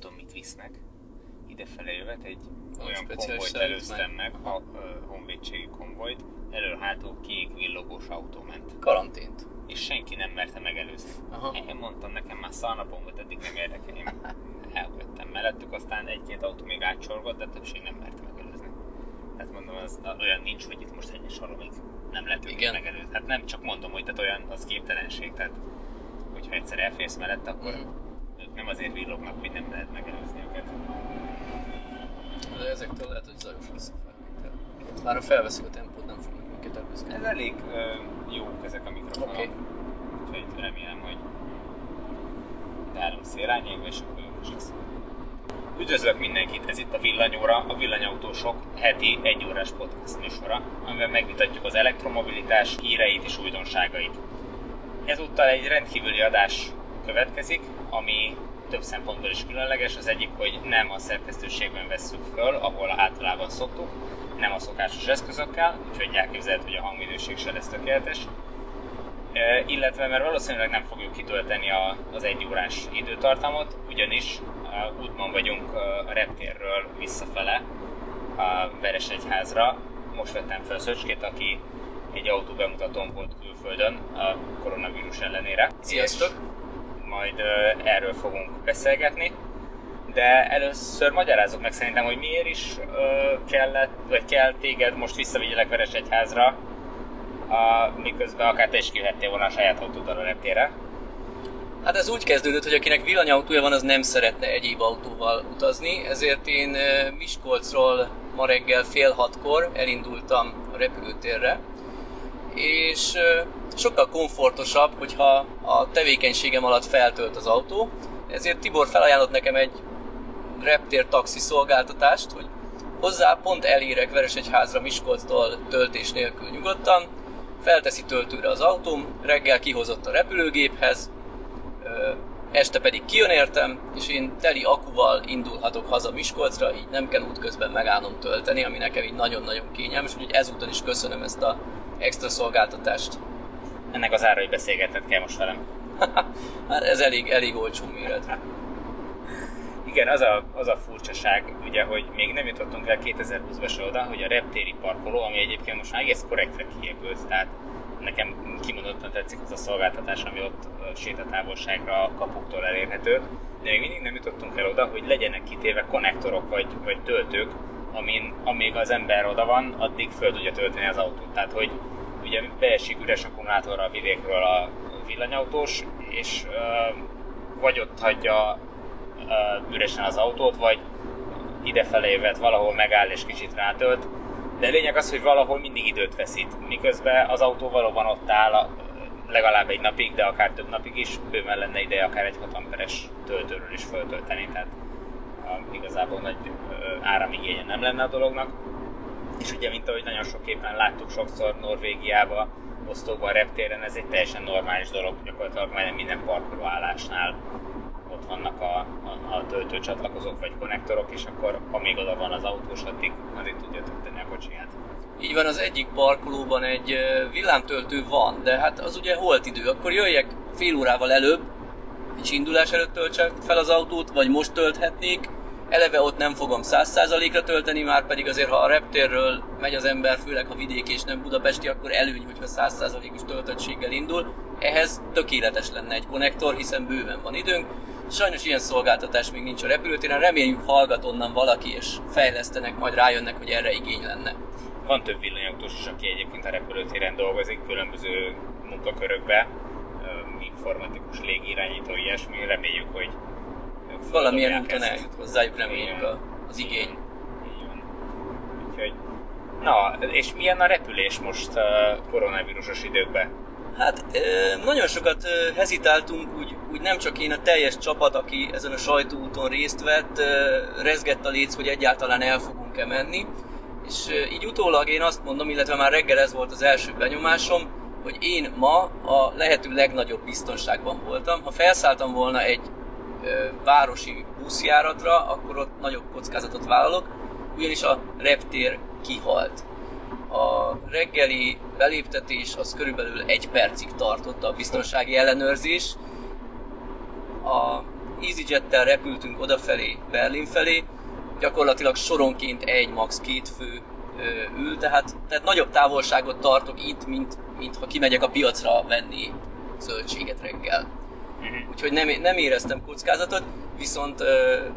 tudom mit visznek, idefele jövet egy Valami olyan konvojt előztem meg, a, a honvédségi konvojt, elől-hátul kék villogós autó ment, Karantént. és senki nem merte megelőzni. Aha. Én mondtam, nekem már szalnapom volt, eddig nem érdekel, én elvettem mellettük, aztán egy-két autó még átsorgott, de többség nem merte megelőzni. Hát mondom, az olyan nincs, hogy itt most egyes még nem lehet őket megelőzni. Hát nem csak mondom, hogy tehát olyan az képtelenség, tehát hogyha egyszer elférsz mellett, akkor Mhm. Nem azért villognak, hogy nem lehet megelőzni őket. De ezektől lehet, hogy zajos lesz a felvétel. Már a felveszik a tempót, nem fognak minket előzni. Ez elég ö, jók ezek a mikrofonok. Oké. Úgyhogy remélem, hogy dárom szélányékba, és akkor jó is lesz. Üdvözlök mindenkit, ez itt a Villanyóra, a Villanyautósok heti egy órás podcast műsora, amiben megvitatjuk az elektromobilitás híreit és újdonságait. Ezúttal egy rendkívüli adás következik, ami több szempontból is különleges. Az egyik, hogy nem a szerkesztőségben vesszük föl, ahol általában szoktuk, nem a szokásos eszközökkel, úgyhogy elképzelhető, hogy a hangminőség se lesz tökéletes. E, illetve mert valószínűleg nem fogjuk kitölteni a, az egy órás időtartamot, ugyanis e, útban vagyunk e, a reptérről visszafele a Veresegyházra. Most vettem fel Szöcskét, aki egy autó bemutatón volt külföldön a koronavírus ellenére. Sziasztok! És majd erről fogunk beszélgetni. De először magyarázok meg szerintem, hogy miért is kellett, vagy kell téged most visszavigyelek Veresegyházra, a, miközben akár te is kivettél volna a saját autóddal a reptére. Hát ez úgy kezdődött, hogy akinek villanyautója van, az nem szeretne egyéb autóval utazni, ezért én Miskolcról ma reggel fél hatkor elindultam a repülőtérre, és sokkal komfortosabb, hogyha a tevékenységem alatt feltölt az autó, ezért Tibor felajánlott nekem egy reptér taxi szolgáltatást, hogy hozzá pont elérek Veresegyházra Miskolctól töltés nélkül nyugodtan, felteszi töltőre az autóm, reggel kihozott a repülőgéphez, este pedig kijön értem, és én teli akuval indulhatok haza Miskolcra, így nem kell útközben megállnom tölteni, ami nekem így nagyon-nagyon kényelmes, úgyhogy ezúton is köszönöm ezt a extra szolgáltatást. Ennek az ára, hogy beszélgetned kell most velem. Hát ez elég, elég olcsó méret. Igen, az a, az a furcsaság, ugye, hogy még nem jutottunk el 2020-ba se oda, hogy a reptéri parkoló, ami egyébként most már egész korrektre kiépült, tehát nekem kimondottan tetszik az a szolgáltatás, ami ott sétatávolságra a kapuktól elérhető, de még mindig nem jutottunk el oda, hogy legyenek kitéve konnektorok vagy, vagy töltők, amin, amíg az ember oda van, addig föl tudja tölteni az autót. Tehát, hogy ugye beesik üres akkumulátorra a vidékről a villanyautós, és ö, vagy ott hagyja ö, üresen az autót, vagy idefelé vet, valahol megáll és kicsit rátölt. De a lényeg az, hogy valahol mindig időt veszít, miközben az autó valóban ott áll a, legalább egy napig, de akár több napig is, bőven lenne ideje akár egy 6 amperes töltőről is föltölteni, tehát uh, igazából nagy uh, áramigénye nem lenne a dolognak. És ugye, mint ahogy nagyon sok éppen láttuk sokszor Norvégiába, osztóban, reptéren, ez egy teljesen normális dolog, gyakorlatilag majdnem minden parkolóállásnál ott vannak a, a, a töltőcsatlakozók vagy konnektorok, és akkor amíg oda van az autós, addig, addig tudja tölteni a kocsiját. Így van, az egyik parkolóban egy villámtöltő van, de hát az ugye holt idő, akkor jöjjek fél órával előbb, és indulás előtt töltsek fel az autót, vagy most tölthetnék, eleve ott nem fogom 100%-ra tölteni, már pedig azért, ha a reptérről megy az ember, főleg ha vidéki és nem budapesti, akkor előny, hogyha 100%-os töltöttséggel indul. Ehhez tökéletes lenne egy konnektor, hiszen bőven van időnk. Sajnos ilyen szolgáltatás még nincs a repülőtéren, reméljük hallgat onnan valaki, és fejlesztenek, majd rájönnek, hogy erre igény lenne. Van több villanyautós is, aki egyébként a repülőtéren dolgozik, különböző munkakörökbe, informatikus, légirányító, ilyesmi. Reméljük, hogy Valamilyen úton eljut hozzájuk, reméljük a, az igény. Úgyhogy, na, és milyen a repülés most uh, koronavírusos időkben? Hát nagyon sokat hezitáltunk, úgy, úgy nem csak én, a teljes csapat, aki ezen a sajtóúton részt vett, rezgett a léc, hogy egyáltalán el fogunk-e menni. És így utólag én azt mondom, illetve már reggel ez volt az első benyomásom, hogy én ma a lehető legnagyobb biztonságban voltam. Ha felszálltam volna egy városi buszjáratra, akkor ott nagyobb kockázatot vállalok, ugyanis a reptér kihalt. A reggeli beléptetés az körülbelül egy percig tartott a biztonsági ellenőrzés. A EasyJet-tel repültünk odafelé, Berlin felé, gyakorlatilag soronként egy, max. két fő ül, tehát, tehát nagyobb távolságot tartok itt, mint, mint ha kimegyek a piacra venni zöldséget reggel. Uh-huh. Úgyhogy nem, nem éreztem kockázatot, viszont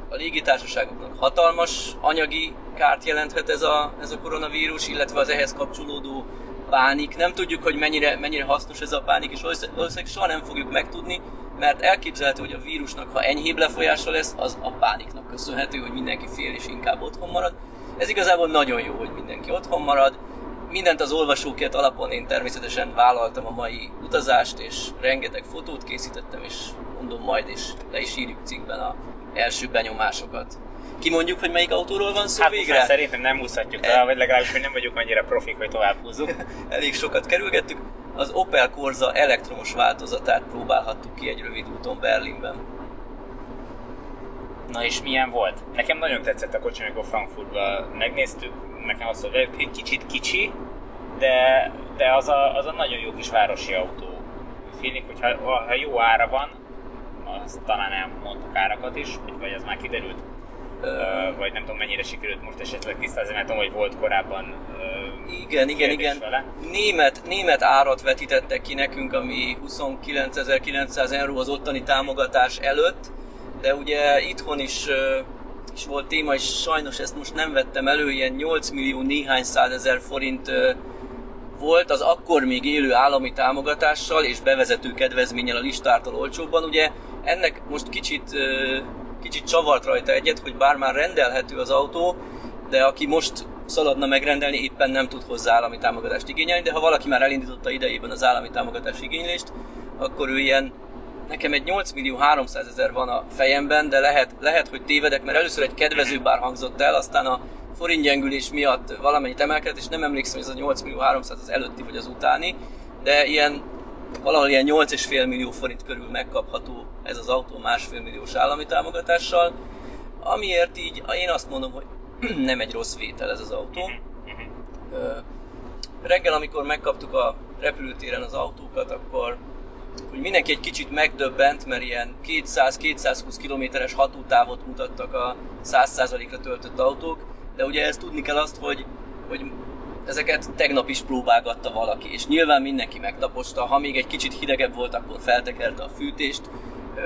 a légitársaságoknak hatalmas anyagi kárt jelenthet ez a, ez a koronavírus, illetve az ehhez kapcsolódó pánik. Nem tudjuk, hogy mennyire, mennyire hasznos ez a pánik, és valószínűleg soha nem fogjuk megtudni, mert elképzelhető, hogy a vírusnak, ha enyhébb lefolyása lesz, az a pániknak köszönhető, hogy mindenki fél és inkább otthon marad. Ez igazából nagyon jó, hogy mindenki otthon marad. Mindent az olvasókért alapon én természetesen vállaltam a mai utazást, és rengeteg fotót készítettem, és mondom majd, és le is írjuk cikkben a első benyomásokat. Kimondjuk, hogy melyik autóról van szó hát, végre? Hát szerintem nem húzhatjuk el, vagy legalábbis, hogy nem vagyunk annyira profik, hogy tovább húzzuk. Elég sokat kerülgettük. Az Opel Corsa elektromos változatát próbálhattuk ki egy rövid úton Berlinben. Na és milyen volt? Nekem nagyon tetszett a kocsi, amikor Frankfurtba megnéztük. Nekem az, hogy egy kicsit kicsi, de, de az, a, az a nagyon jó kis városi autó. Félik, hogyha ha jó ára van, az talán elmondtuk árakat is, vagy az már kiderült, uh, vagy nem tudom mennyire sikerült most esetleg tisztázni, mert tudom, hogy volt korábban uh, Igen, igen, igen. Vele. Német, német árat vetítettek ki nekünk, ami 29.900 euró az ottani támogatás előtt, de ugye itthon is uh, is volt téma, és sajnos ezt most nem vettem elő, ilyen 8 millió néhány százezer forint volt az akkor még élő állami támogatással és bevezető kedvezménnyel a listártól olcsóbban. Ugye ennek most kicsit kicsit csavart rajta egyet, hogy bár már rendelhető az autó, de aki most szaladna megrendelni, éppen nem tud hozzá állami támogatást igényelni, de ha valaki már elindította idejében az állami támogatás igénylést, akkor ő ilyen, nekem egy 8 millió 300 ezer van a fejemben, de lehet, lehet, hogy tévedek, mert először egy kedvező bár hangzott el, aztán a forintgyengülés miatt valamennyit emelkedett, és nem emlékszem, hogy ez a 8 millió 300 az előtti vagy az utáni, de ilyen valahol ilyen 8,5 millió forint körül megkapható ez az autó másfél milliós állami támogatással, amiért így én azt mondom, hogy nem egy rossz vétel ez az autó. Reggel, amikor megkaptuk a repülőtéren az autókat, akkor mindenki egy kicsit megdöbbent, mert ilyen 200-220 kilométeres hatótávot mutattak a 100%-ra töltött autók, de ugye ezt tudni kell azt, hogy, hogy ezeket tegnap is próbálgatta valaki, és nyilván mindenki megtaposta, ha még egy kicsit hidegebb volt, akkor feltekerte a fűtést. Ö,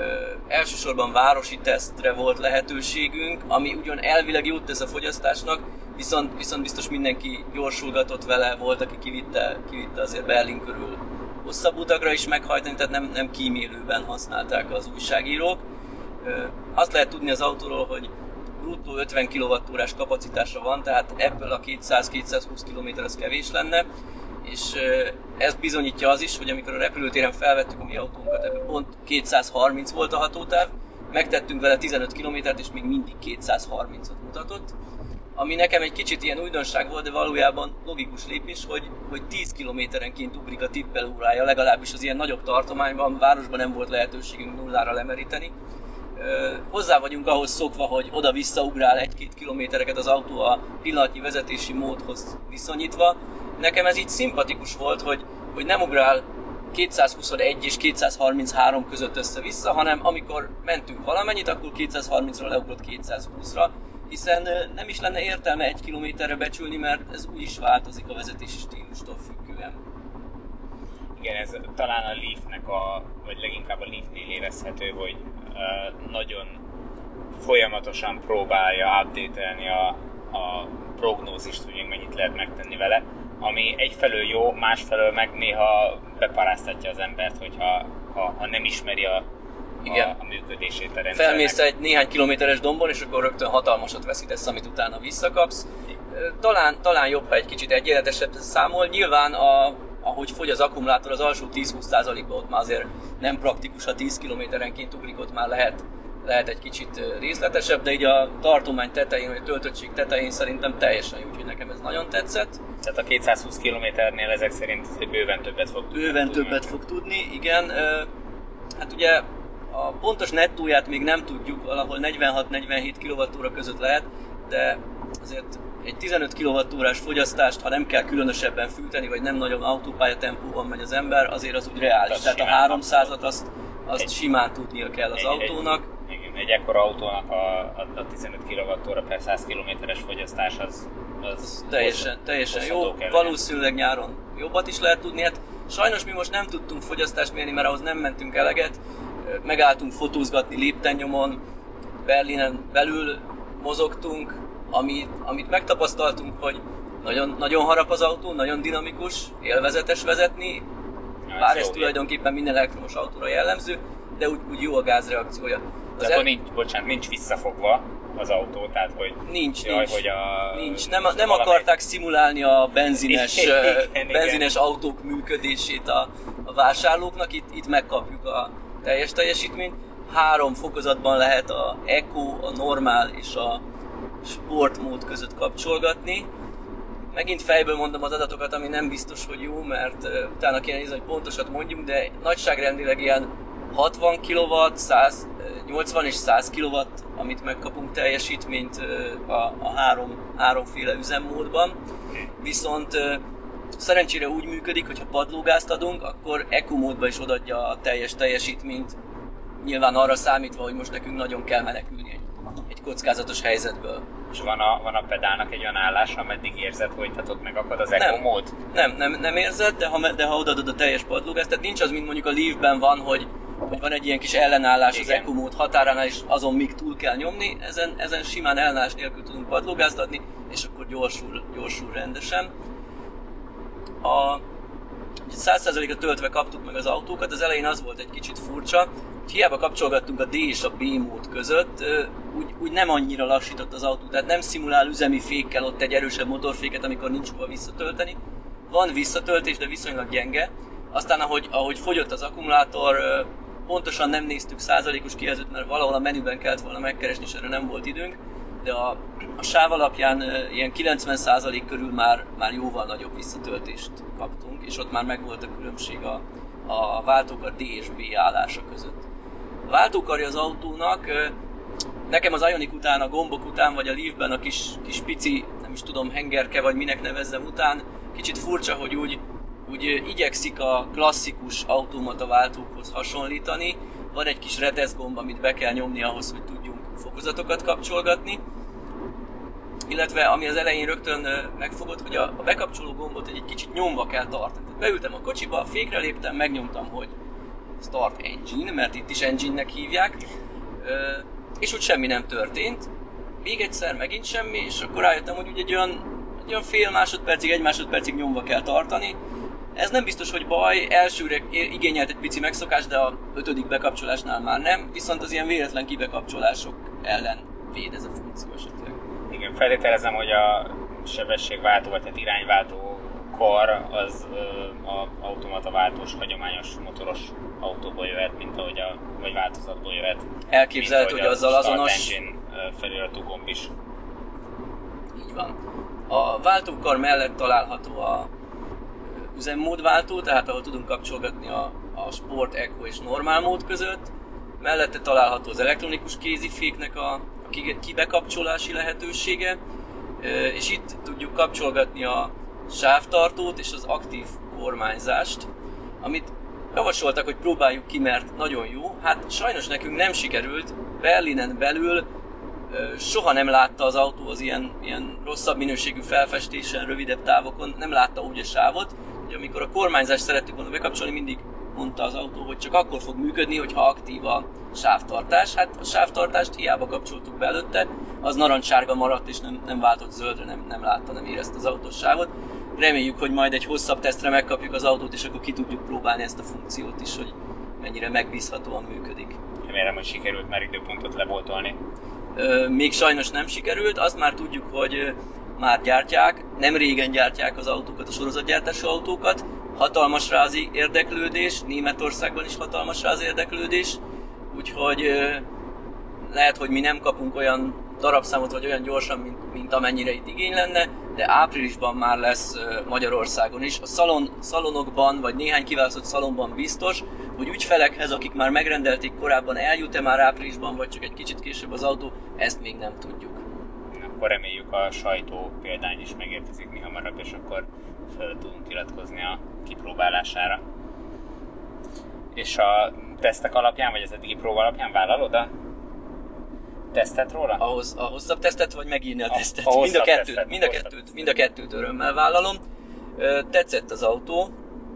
elsősorban városi tesztre volt lehetőségünk, ami ugyan elvileg jót tesz a fogyasztásnak, viszont, viszont biztos mindenki gyorsulgatott vele, volt, aki kivitte, kivitte azért Berlin körül hosszabb utakra is meghajtani, tehát nem, nem kímélőben használták az újságírók. Azt lehet tudni az autóról, hogy bruttó 50 kWh kapacitása van, tehát ebből a 200-220 km az kevés lenne, és ez bizonyítja az is, hogy amikor a repülőtéren felvettük a mi autónkat, ebből pont 230 volt a hatótáv, megtettünk vele 15 kilométert, és még mindig 230-ot mutatott. Ami nekem egy kicsit ilyen újdonság volt, de valójában logikus lépés, hogy, hogy 10 kilométerenként ugrik a tippelórája, legalábbis az ilyen nagyobb tartományban, városban nem volt lehetőségünk nullára lemeríteni hozzá vagyunk ahhoz szokva, hogy oda-vissza ugrál egy-két kilométereket az autó a pillanatnyi vezetési módhoz viszonyítva. Nekem ez így szimpatikus volt, hogy, hogy nem ugrál 221 és 233 között össze-vissza, hanem amikor mentünk valamennyit, akkor 230-ra leugrott 220-ra, hiszen nem is lenne értelme egy kilométerre becsülni, mert ez úgy is változik a vezetési stílustól függően. Igen, ez talán a Leafnek a, vagy leginkább a Leafnél érezhető, hogy nagyon folyamatosan próbálja update a, a prognózist, hogy még mennyit lehet megtenni vele, ami egyfelől jó, másfelől meg néha beparáztatja az embert, hogyha ha, ha nem ismeri a, igen. A, a működését a rendszernek. Felmész egy néhány kilométeres dombon, és akkor rögtön hatalmasat veszítesz, amit utána visszakapsz. Talán, talán jobb, ha egy kicsit egyenletesebb számol. Nyilván a ahogy fogy az akkumulátor, az alsó 10-20%-ban ott már azért nem praktikus, ha 10 kilométerenként ugrik, ott már lehet, lehet egy kicsit részletesebb, de így a tartomány tetején, vagy a töltöttség tetején szerintem teljesen jó, úgyhogy nekem ez nagyon tetszett. Tehát a 220 kilométernél ezek szerint bőven többet fog Bőven tudni. többet fog tudni, igen. Hát ugye a pontos nettóját még nem tudjuk, valahol 46-47 kWh között lehet, de azért egy 15 kWh fogyasztást, ha nem kell különösebben fűteni, vagy nem nagyon autópálya tempóban megy az ember, azért az úgy reális. Tehát, Tehát a 300-at azt, azt egy, simán tudnia kell az egy, autónak. Egy, igen, egy ekkora autónak a, a, a 15 kWh per 100 km-es fogyasztás az, az teljesen, hozzá, teljesen jó. Kell Valószínűleg nyáron jobbat is lehet tudni. Hát sajnos mi most nem tudtunk fogyasztást mérni, mert ahhoz nem mentünk eleget. Megálltunk fotózgatni Léptennyomon, Berlinen belül mozogtunk, amit, amit megtapasztaltunk, hogy nagyon, nagyon harap az autó, nagyon dinamikus, élvezetes vezetni, bár ez tulajdonképpen minden elektromos autóra jellemző, de úgy, úgy jó a gázreakciója. Az de el... nincs, bocsánat, nincs visszafogva az autó, tehát hogy... Nincs, jaj, nincs. Hogy a, nincs. Nem, nem valami... akarták szimulálni a benzines, igen, benzines igen. autók működését a, a vásárlóknak, itt, itt megkapjuk a teljes teljesítményt. Három fokozatban lehet a Eco, a normál és a sportmód között kapcsolgatni. Megint fejből mondom az adatokat, ami nem biztos, hogy jó, mert utána kéne nézni, hogy pontosat mondjunk, de nagyságrendileg ilyen 60 kW, 100, 80 és 100 kW, amit megkapunk teljesítményt a, a három, háromféle üzemmódban. Viszont szerencsére úgy működik, hogy ha padlógázt adunk, akkor eco módba is odadja a teljes teljesítményt, nyilván arra számítva, hogy most nekünk nagyon kell menekülni egy, egy kockázatos helyzetből. És van a, van a pedálnak egy olyan állás, ameddig érzed, hogy tehát ott megakad az eco mód? Nem, nem, nem érzed, de ha, de ha odaadod a teljes padlógázt, tehát nincs az, mint mondjuk a Leaf-ben van, hogy, hogy van egy ilyen kis ellenállás Igen. az eco mód határánál, és azon még túl kell nyomni, ezen, ezen simán ellenállás nélkül tudunk padlógázt adni, és akkor gyorsul, gyorsul rendesen. A 100%-ra töltve kaptuk meg az autókat, az elején az volt egy kicsit furcsa, hiába kapcsolgattunk a D és a B mód között, úgy, úgy nem annyira lassított az autó, tehát nem szimulál üzemi fékkel ott egy erősebb motorféket, amikor nincs hova visszatölteni. Van visszatöltés, de viszonylag gyenge. Aztán ahogy, ahogy fogyott az akkumulátor, pontosan nem néztük százalékos kijelzőt, mert valahol a menüben kellett volna megkeresni, és erre nem volt időnk, de a, a sáv alapján ilyen 90% körül már, már jóval nagyobb visszatöltést kaptunk, és ott már megvolt a különbség a, a váltókar D és B állása között. A váltókarja az autónak, nekem az Ionic után, a gombok után, vagy a Leafben a kis, kis pici, nem is tudom, hengerke, vagy minek nevezzem után, kicsit furcsa, hogy úgy, úgy igyekszik a klasszikus automata váltókhoz hasonlítani. Van egy kis reteszgomb, amit be kell nyomni ahhoz, hogy fokozatokat kapcsolgatni. Illetve ami az elején rögtön megfogott, hogy a, bekapcsoló gombot egy, kicsit nyomva kell tartani. Beültem a kocsiba, fékre léptem, megnyomtam, hogy Start Engine, mert itt is engine-nek hívják, és úgy semmi nem történt. Még egyszer megint semmi, és akkor rájöttem, hogy ugye egy olyan, egy olyan fél másodpercig, egy másodpercig nyomva kell tartani. Ez nem biztos, hogy baj, elsőre igényelt egy pici megszokás, de a ötödik bekapcsolásnál már nem, viszont az ilyen véletlen kibekapcsolások ellen véd ez a funkció esetleg. Igen, feltételezem, hogy a sebességváltó, vagy hát irányváltó kar az a automata váltós, hagyományos motoros autóból jöhet, mint ahogy a, vagy változatból jöhet. Elképzelhető, hogy azzal azonos... feliratú gomb is. Így van. A váltókar mellett található a üzemmódváltó, tehát ahol tudunk kapcsolgatni a, a Sport, Eco és Normál mód között. Mellette található az elektronikus kéziféknek a, a kibekapcsolási lehetősége, és itt tudjuk kapcsolgatni a sávtartót és az aktív kormányzást, amit javasoltak, hogy próbáljuk ki, mert nagyon jó. Hát sajnos nekünk nem sikerült. Berlinen belül soha nem látta az autó az ilyen, ilyen rosszabb minőségű felfestésen, rövidebb távokon, nem látta úgy a sávot, hogy amikor a kormányzást szerettük volna bekapcsolni, mindig mondta az autó, hogy csak akkor fog működni, hogyha aktív a sávtartás. Hát a sávtartást hiába kapcsoltuk be előtte, az narancsárga maradt és nem, nem váltott zöldre, nem, nem látta, nem érezte az autós sávot reméljük, hogy majd egy hosszabb tesztre megkapjuk az autót, és akkor ki tudjuk próbálni ezt a funkciót is, hogy mennyire megbízhatóan működik. Remélem, hogy sikerült már időpontot leboltolni. Még sajnos nem sikerült, azt már tudjuk, hogy már gyártják, nem régen gyártják az autókat, a sorozatgyártású autókat, hatalmas rázi érdeklődés, Németországban is hatalmas rázi érdeklődés, úgyhogy lehet, hogy mi nem kapunk olyan darabszámot, vagy olyan gyorsan, mint, mint amennyire itt igény lenne, de áprilisban már lesz Magyarországon is. A szalon, szalonokban, vagy néhány kiválasztott szalonban biztos, hogy ügyfelekhez, akik már megrendelték korábban, eljut-e már áprilisban, vagy csak egy kicsit később az autó, ezt még nem tudjuk. Akkor reméljük a sajtó példány is megérkezik mi hamarabb, és akkor fel tudunk iratkozni a kipróbálására. És a tesztek alapján, vagy az eddigi próba alapján vállalod a tesztet róla? Ahhoz a hosszabb tesztet, vagy megírni a A- tesztet? a mind, a kettőt, tesztet, mind, a kettőt, tesztet. mind a kettőt örömmel vállalom. Tetszett az autó,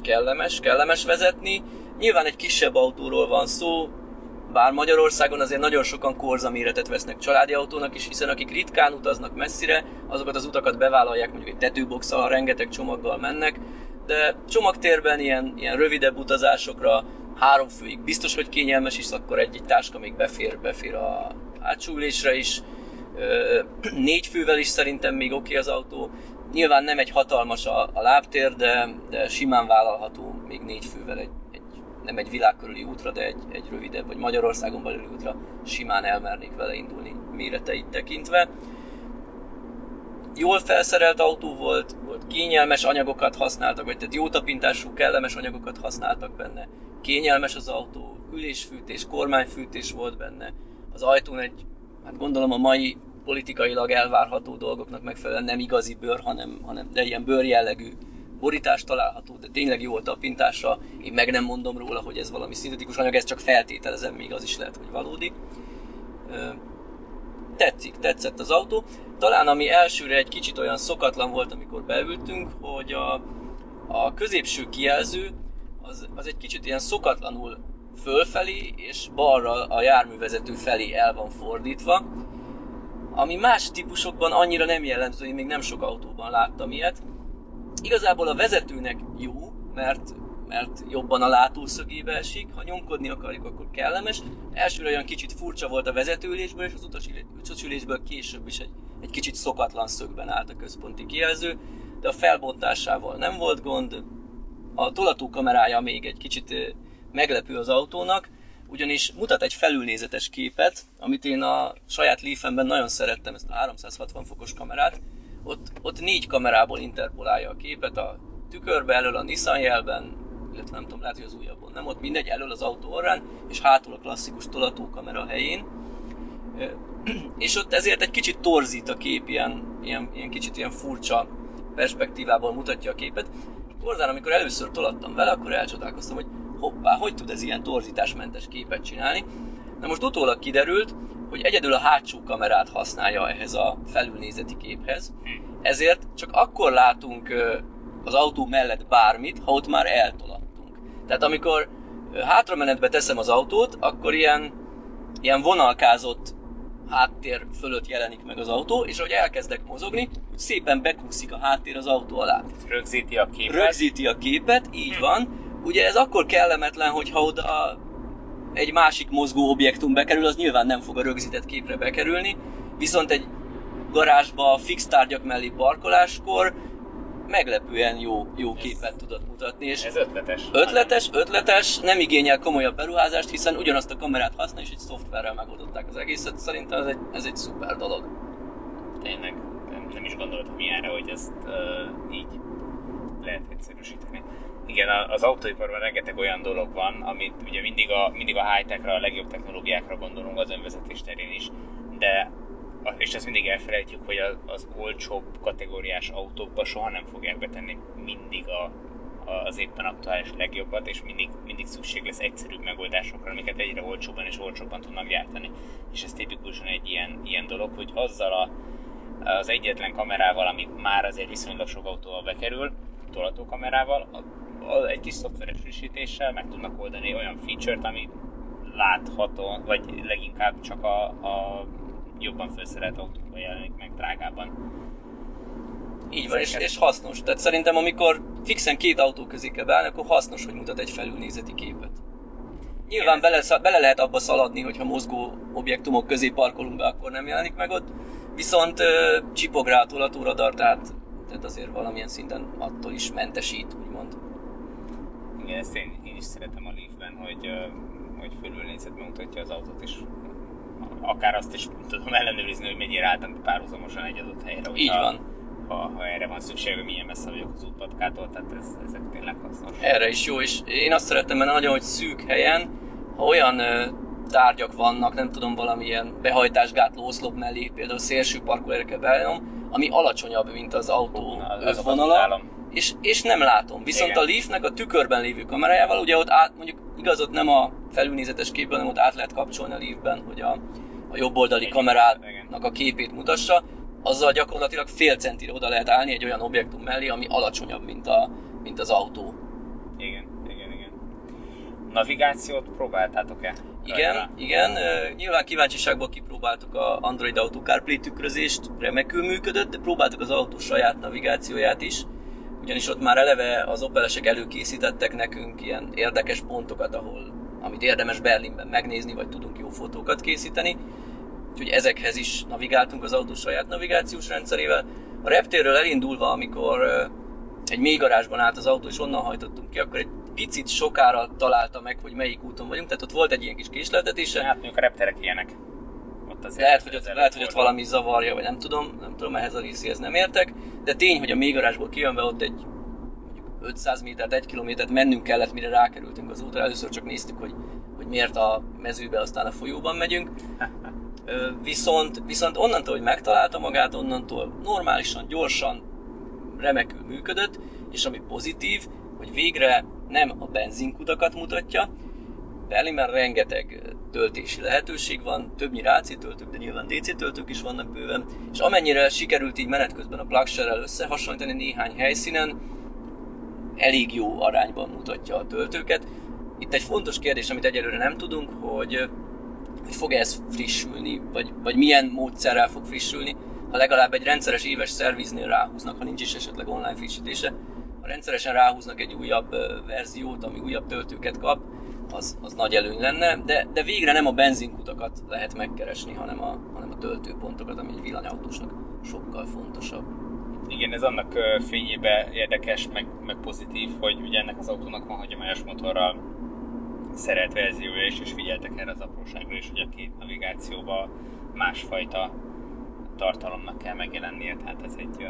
kellemes, kellemes vezetni. Nyilván egy kisebb autóról van szó, bár Magyarországon azért nagyon sokan Corsa méretet vesznek családi autónak is, hiszen akik ritkán utaznak messzire, azokat az utakat bevállalják, mondjuk egy tetőboxal, rengeteg csomaggal mennek, de csomagtérben ilyen, ilyen rövidebb utazásokra, három főig biztos, hogy kényelmes is, akkor egy, egy táska még befér, befér a hátsó ülésre is, négy fővel is szerintem még oké az autó. Nyilván nem egy hatalmas a, a lábtér, de, de simán vállalható még négy fővel egy nem egy világkörüli útra, de egy, egy rövidebb, vagy Magyarországon belüli útra simán elmernék vele indulni méreteit tekintve. Jól felszerelt autó volt, volt kényelmes anyagokat használtak, vagy tehát jó tapintású, kellemes anyagokat használtak benne. Kényelmes az autó, ülésfűtés, kormányfűtés volt benne. Az ajtón egy, hát gondolom a mai politikailag elvárható dolgoknak megfelelően nem igazi bőr, hanem, hanem de ilyen bőr jellegű borítás található, de tényleg jó a tapintása. Én meg nem mondom róla, hogy ez valami szintetikus anyag, ezt csak feltételezem, még az is lehet, hogy valódi. Tetszik, tetszett az autó. Talán ami elsőre egy kicsit olyan szokatlan volt, amikor beültünk, hogy a, a középső kijelző az, az egy kicsit ilyen szokatlanul fölfelé és balra a járművezető felé el van fordítva, ami más típusokban annyira nem jellemző, én még nem sok autóban láttam ilyet. Igazából a vezetőnek jó, mert, mert jobban a látószögébe esik, ha nyomkodni akarjuk, akkor kellemes. Elsőre olyan kicsit furcsa volt a vezetőülésből, és az utasülé- utasülésből később is egy, egy kicsit szokatlan szögben állt a központi kijelző, de a felbontásával nem volt gond. A tolatókamerája még egy kicsit meglepő az autónak, ugyanis mutat egy felülnézetes képet, amit én a saját Leafemben nagyon szerettem, ezt a 360 fokos kamerát. Ott, ott négy kamerából interpolálja a képet, a tükörbe elől a Nissan jelben, illetve nem tudom, lehet, hogy az újabbon nem, ott mindegy, elől az autó orrán, és hátul a klasszikus tolatókamera helyén. És ott ezért egy kicsit torzít a kép, ilyen, ilyen, ilyen kicsit ilyen furcsa perspektívából mutatja a képet. Torzán, amikor először tolattam vele, akkor elcsodálkoztam, hogy hoppá, hogy tud ez ilyen torzításmentes képet csinálni. Na most utólag kiderült, hogy egyedül a hátsó kamerát használja ehhez a felülnézeti képhez, ezért csak akkor látunk az autó mellett bármit, ha ott már eltolattunk. Tehát amikor hátramenetbe teszem az autót, akkor ilyen, ilyen vonalkázott háttér fölött jelenik meg az autó, és ahogy elkezdek mozogni, úgy szépen bekúszik a háttér az autó alá Rögzíti a képet. rögzíti a képet, így van. Ugye ez akkor kellemetlen, hogyha oda egy másik mozgó objektum bekerül, az nyilván nem fog a rögzített képre bekerülni, viszont egy garázsba fix tárgyak mellé parkoláskor meglepően jó, jó képet tudott mutatni, és Ez ötletes. ötletes, ötletes, nem igényel komolyabb beruházást, hiszen ugyanazt a kamerát használ, és egy szoftverrel megoldották az egészet. Szerintem ez egy, ez egy szuper dolog. Tényleg. Nem, nem is gondoltam ilyenre, hogy ezt uh, így lehet egyszerűsíteni. Igen, az autóiparban rengeteg olyan dolog van, amit ugye mindig a, mindig a high-techra, a legjobb technológiákra gondolunk az önvezetés terén is, de és ezt mindig elfelejtjük, hogy az, az olcsóbb kategóriás autókba soha nem fogják betenni mindig a, a- az éppen aktuális legjobbat, és mindig, mindig szükség lesz egyszerűbb megoldásokra, amiket egyre olcsóbban és olcsóbban tudnak gyártani. És ez tipikusan egy ilyen, ilyen dolog, hogy azzal a, az egyetlen kamerával, ami már azért viszonylag sok autóval bekerül, tolatókamerával, egy kis szoftveres frissítéssel meg tudnak oldani olyan feature-t, ami látható, vagy leginkább csak a, a jobban felszerelt autókban jelenik meg drágában. Így van, és, és hasznos. Tehát szerintem amikor fixen két autó közé kell beállni, akkor hasznos, hogy mutat egy felülnézeti képet. Nyilván bele, bele lehet abba szaladni, hogyha mozgó objektumok közé parkolunk be, akkor nem jelenik meg ott. Viszont ö, csipog rá a tolatóradar, tehát, tehát azért valamilyen szinten attól is mentesít. Igen, ezt én, én is szeretem a Leafben, hogy, hogy fölülnézetben mutatja az autót, és akár azt is tudom ellenőrizni, hogy mennyire álltam párhuzamosan egy adott helyre. Így hogyha- van. Ha, ha, erre van szükség, hogy milyen messze vagyok az útpatkától, tehát ez, ezek tényleg hasznos. Erre is jó, és én azt szeretem benne nagyon, hogy szűk helyen, ha olyan tárgyak vannak, nem tudom, valamilyen behajtásgátló oszlop mellé, például szélső parkolóra kell beállnom, ami alacsonyabb, mint az autó Azokat övvonala, utálom. És, és nem látom. Viszont Igen. a Leafnek a tükörben lévő kamerájával, ugye ott át, mondjuk igaz, ott nem a felülnézetes képben, hanem ott át lehet kapcsolni a Leafben, hogy a, a jobb oldali Igen, kamerának a képét mutassa, azzal gyakorlatilag fél centire oda lehet állni egy olyan objektum mellé, ami alacsonyabb, mint, a, mint az autó. Igen, igen, igen. Navigációt próbáltátok-e? Igen, Rajta? igen. ö, Nyilván kíváncsiságból kipróbáltuk a Android Auto CarPlay tükrözést, remekül működött, de próbáltuk az autó saját navigációját is, ugyanis ott már eleve az Opelesek előkészítettek nekünk ilyen érdekes pontokat, ahol amit érdemes Berlinben megnézni, vagy tudunk jó fotókat készíteni. Úgyhogy ezekhez is navigáltunk az autó saját navigációs rendszerével. A reptérről elindulva, amikor egy mély garázsban állt az autó, és onnan hajtottunk ki, akkor egy picit sokára találta meg, hogy melyik úton vagyunk, tehát ott volt egy ilyen kis késleltetése. Hát mondjuk a repterek ilyenek. Ott azért Lehet, hogy ott, lehet, hogy ott valami zavarja, vagy nem tudom, nem tudom, ehhez a részéhez nem értek, de tény, hogy a mélygarázsból kijönve ott egy mondjuk 500 métert, 1 kilométert mennünk kellett, mire rákerültünk az útra. Először csak néztük, hogy, hogy miért a mezőbe, aztán a folyóban megyünk. Viszont, viszont onnantól, hogy megtalálta magát, onnantól normálisan, gyorsan, remekül működött, és ami pozitív, hogy végre nem a benzinkutakat mutatja, Berlinben rengeteg töltési lehetőség van, többnyire AC töltők, de nyilván DC töltők is vannak bőven, és amennyire sikerült így menet közben a plugshare összehasonlítani néhány helyszínen, elég jó arányban mutatja a töltőket. Itt egy fontos kérdés, amit egyelőre nem tudunk, hogy, hogy fog ez frissülni, vagy, vagy milyen módszerrel fog frissülni, ha legalább egy rendszeres éves szerviznél ráhúznak, ha nincs is esetleg online frissítése, ha rendszeresen ráhúznak egy újabb verziót, ami újabb töltőket kap, az, az nagy előny lenne, de, de végre nem a benzinkutakat lehet megkeresni, hanem a, hanem a töltőpontokat, ami egy villanyautósnak sokkal fontosabb. Igen, ez annak ö, fényébe érdekes, meg, meg pozitív, hogy ugye ennek az autónak van hagyományos motorral szerelt verziója is, és figyeltek erre az apróságra is, hogy a két navigációban másfajta tartalomnak kell megjelennie, tehát ez egy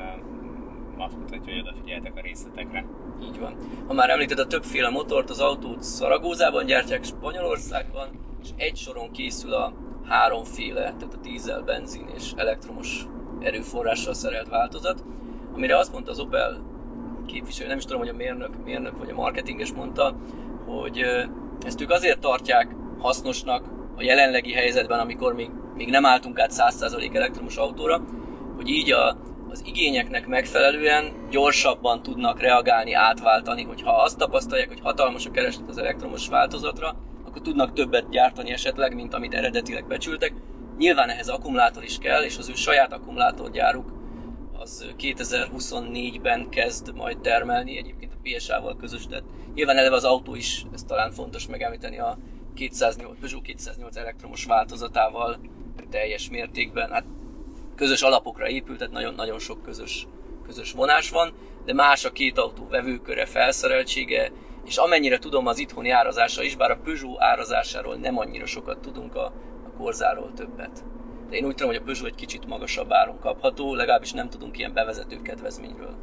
azt mutatja, hogy odafigyeltek a részletekre. Így van. Ha már említed a többféle motort, az autót Szaragózában gyártják, Spanyolországban, és egy soron készül a háromféle, tehát a dízel, benzin és elektromos erőforrással szerelt változat, amire azt mondta az Opel képviselő, nem is tudom, hogy a mérnök, mérnök vagy a marketinges mondta, hogy ezt ők azért tartják hasznosnak a jelenlegi helyzetben, amikor még, még nem álltunk át 100% elektromos autóra, hogy így a, az igényeknek megfelelően gyorsabban tudnak reagálni, átváltani, hogyha azt tapasztalják, hogy hatalmas a kereslet az elektromos változatra, akkor tudnak többet gyártani esetleg, mint amit eredetileg becsültek. Nyilván ehhez akkumulátor is kell, és az ő saját akkumulátorgyáruk az 2024-ben kezd majd termelni, egyébként a PSA-val közös, tehát nyilván eleve az autó is, ez talán fontos megemlíteni a 208, Peugeot 208 elektromos változatával teljes mértékben, hát közös alapokra épült, tehát nagyon-nagyon sok közös, közös vonás van, de más a két autó vevőköre, felszereltsége, és amennyire tudom az itthoni árazása is, bár a Peugeot árazásáról nem annyira sokat tudunk, a, a Corzáról többet. De én úgy tudom, hogy a Peugeot egy kicsit magasabb áron kapható, legalábbis nem tudunk ilyen bevezető kedvezményről.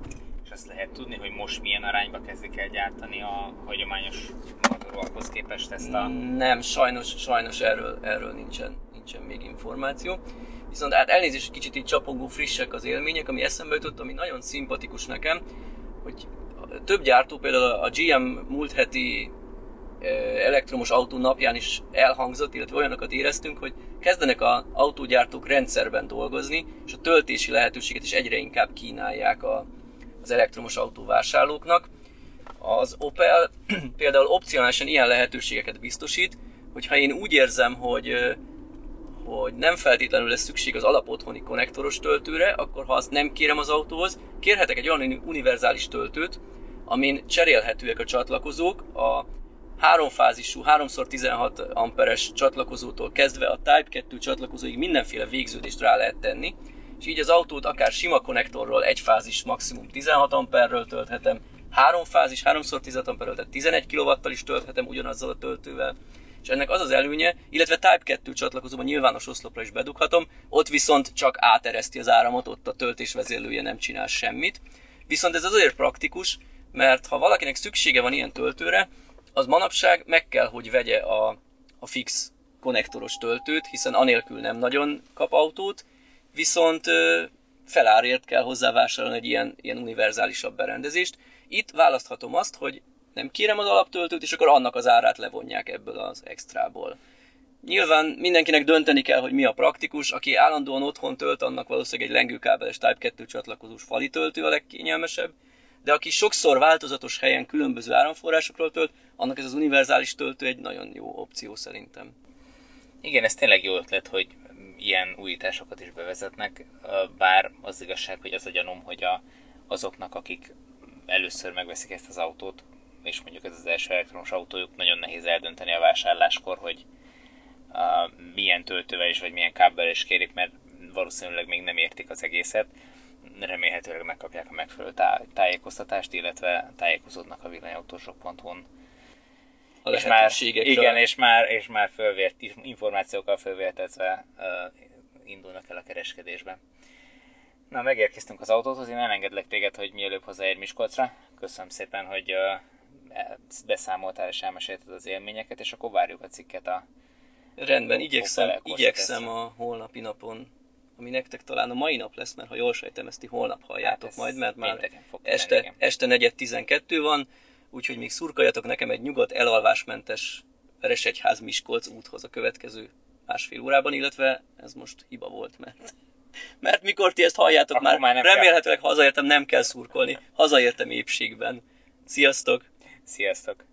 És azt lehet tudni, hogy most milyen arányba kezdik el gyártani a hagyományos motorokhoz képest ezt a... Nem, sajnos, sajnos erről, erről nincsen, nincsen még információ. Viszont hát elnézést, hogy kicsit így csapongó frissek az élmények, ami eszembe jutott, ami nagyon szimpatikus nekem, hogy több gyártó, például a GM múlt heti eh, elektromos autó napján is elhangzott, illetve olyanokat éreztünk, hogy kezdenek az autógyártók rendszerben dolgozni, és a töltési lehetőséget is egyre inkább kínálják a, az elektromos autóvásárlóknak. Az Opel például opcionálisan ilyen lehetőségeket biztosít, hogyha én úgy érzem, hogy hogy nem feltétlenül lesz szükség az alapotthoni konnektoros töltőre, akkor ha azt nem kérem az autóhoz, kérhetek egy olyan univerzális töltőt, amin cserélhetőek a csatlakozók, a háromfázisú, 3x16 amperes csatlakozótól kezdve a Type 2 csatlakozóig mindenféle végződést rá lehet tenni, és így az autót akár sima konnektorról egy fázis maximum 16 amperről tölthetem, három fázis, 3x16 amperről, tehát 11 kW-tal is tölthetem ugyanazzal a töltővel, és ennek az az előnye, illetve Type 2 csatlakozóban nyilvános oszlopra is bedughatom, ott viszont csak átereszti az áramot, ott a töltés vezérlője nem csinál semmit. Viszont ez azért praktikus, mert ha valakinek szüksége van ilyen töltőre, az manapság meg kell, hogy vegye a, a fix konnektoros töltőt, hiszen anélkül nem nagyon kap autót, viszont felárért kell hozzá vásárolni egy ilyen, ilyen univerzálisabb berendezést. Itt választhatom azt, hogy nem kérem az alaptöltőt, és akkor annak az árát levonják ebből az extrából. Nyilván mindenkinek dönteni kell, hogy mi a praktikus. Aki állandóan otthon tölt, annak valószínűleg egy lengőkábeles Type 2 csatlakozós fali töltő a legkényelmesebb. De aki sokszor változatos helyen különböző áramforrásokról tölt, annak ez az univerzális töltő egy nagyon jó opció szerintem. Igen, ez tényleg jó ötlet, hogy ilyen újításokat is bevezetnek, bár az igazság, hogy az a gyanúm, hogy a, azoknak, akik először megveszik ezt az autót, és mondjuk ez az első elektromos autójuk, nagyon nehéz eldönteni a vásárláskor, hogy a, milyen töltővel is, vagy milyen kábbel is kérik, mert valószínűleg még nem értik az egészet. Remélhetőleg megkapják a megfelelő tá- tájékoztatást, illetve tájékozódnak a villanyautósok.hu-n. És már, igen, és már, és már fölvért, információkkal fölvértezve uh, indulnak el a kereskedésbe. Na, megérkeztünk az autóhoz, én elengedlek téged, hogy mielőbb hozzáér Miskolcra. Köszönöm szépen, hogy uh, beszámoltál és elmesélted az élményeket, és akkor várjuk a cikket a Rendben, igyekszem, igyekszem a holnapi napon, ami nektek talán a mai nap lesz, mert ha jól sejtem, ezt ti holnap halljátok hát majd, mert már este, lenni, este 4.12 van, úgyhogy még szurkoljatok nekem egy nyugodt, elalvásmentes Veresegyház Miskolc úthoz a következő másfél órában, illetve ez most hiba volt, mert mert mikor ti ezt halljátok Akkor már, már remélhetőleg kell. hazaértem, nem kell szurkolni, hazaértem épségben. Sziasztok! Sziasztok!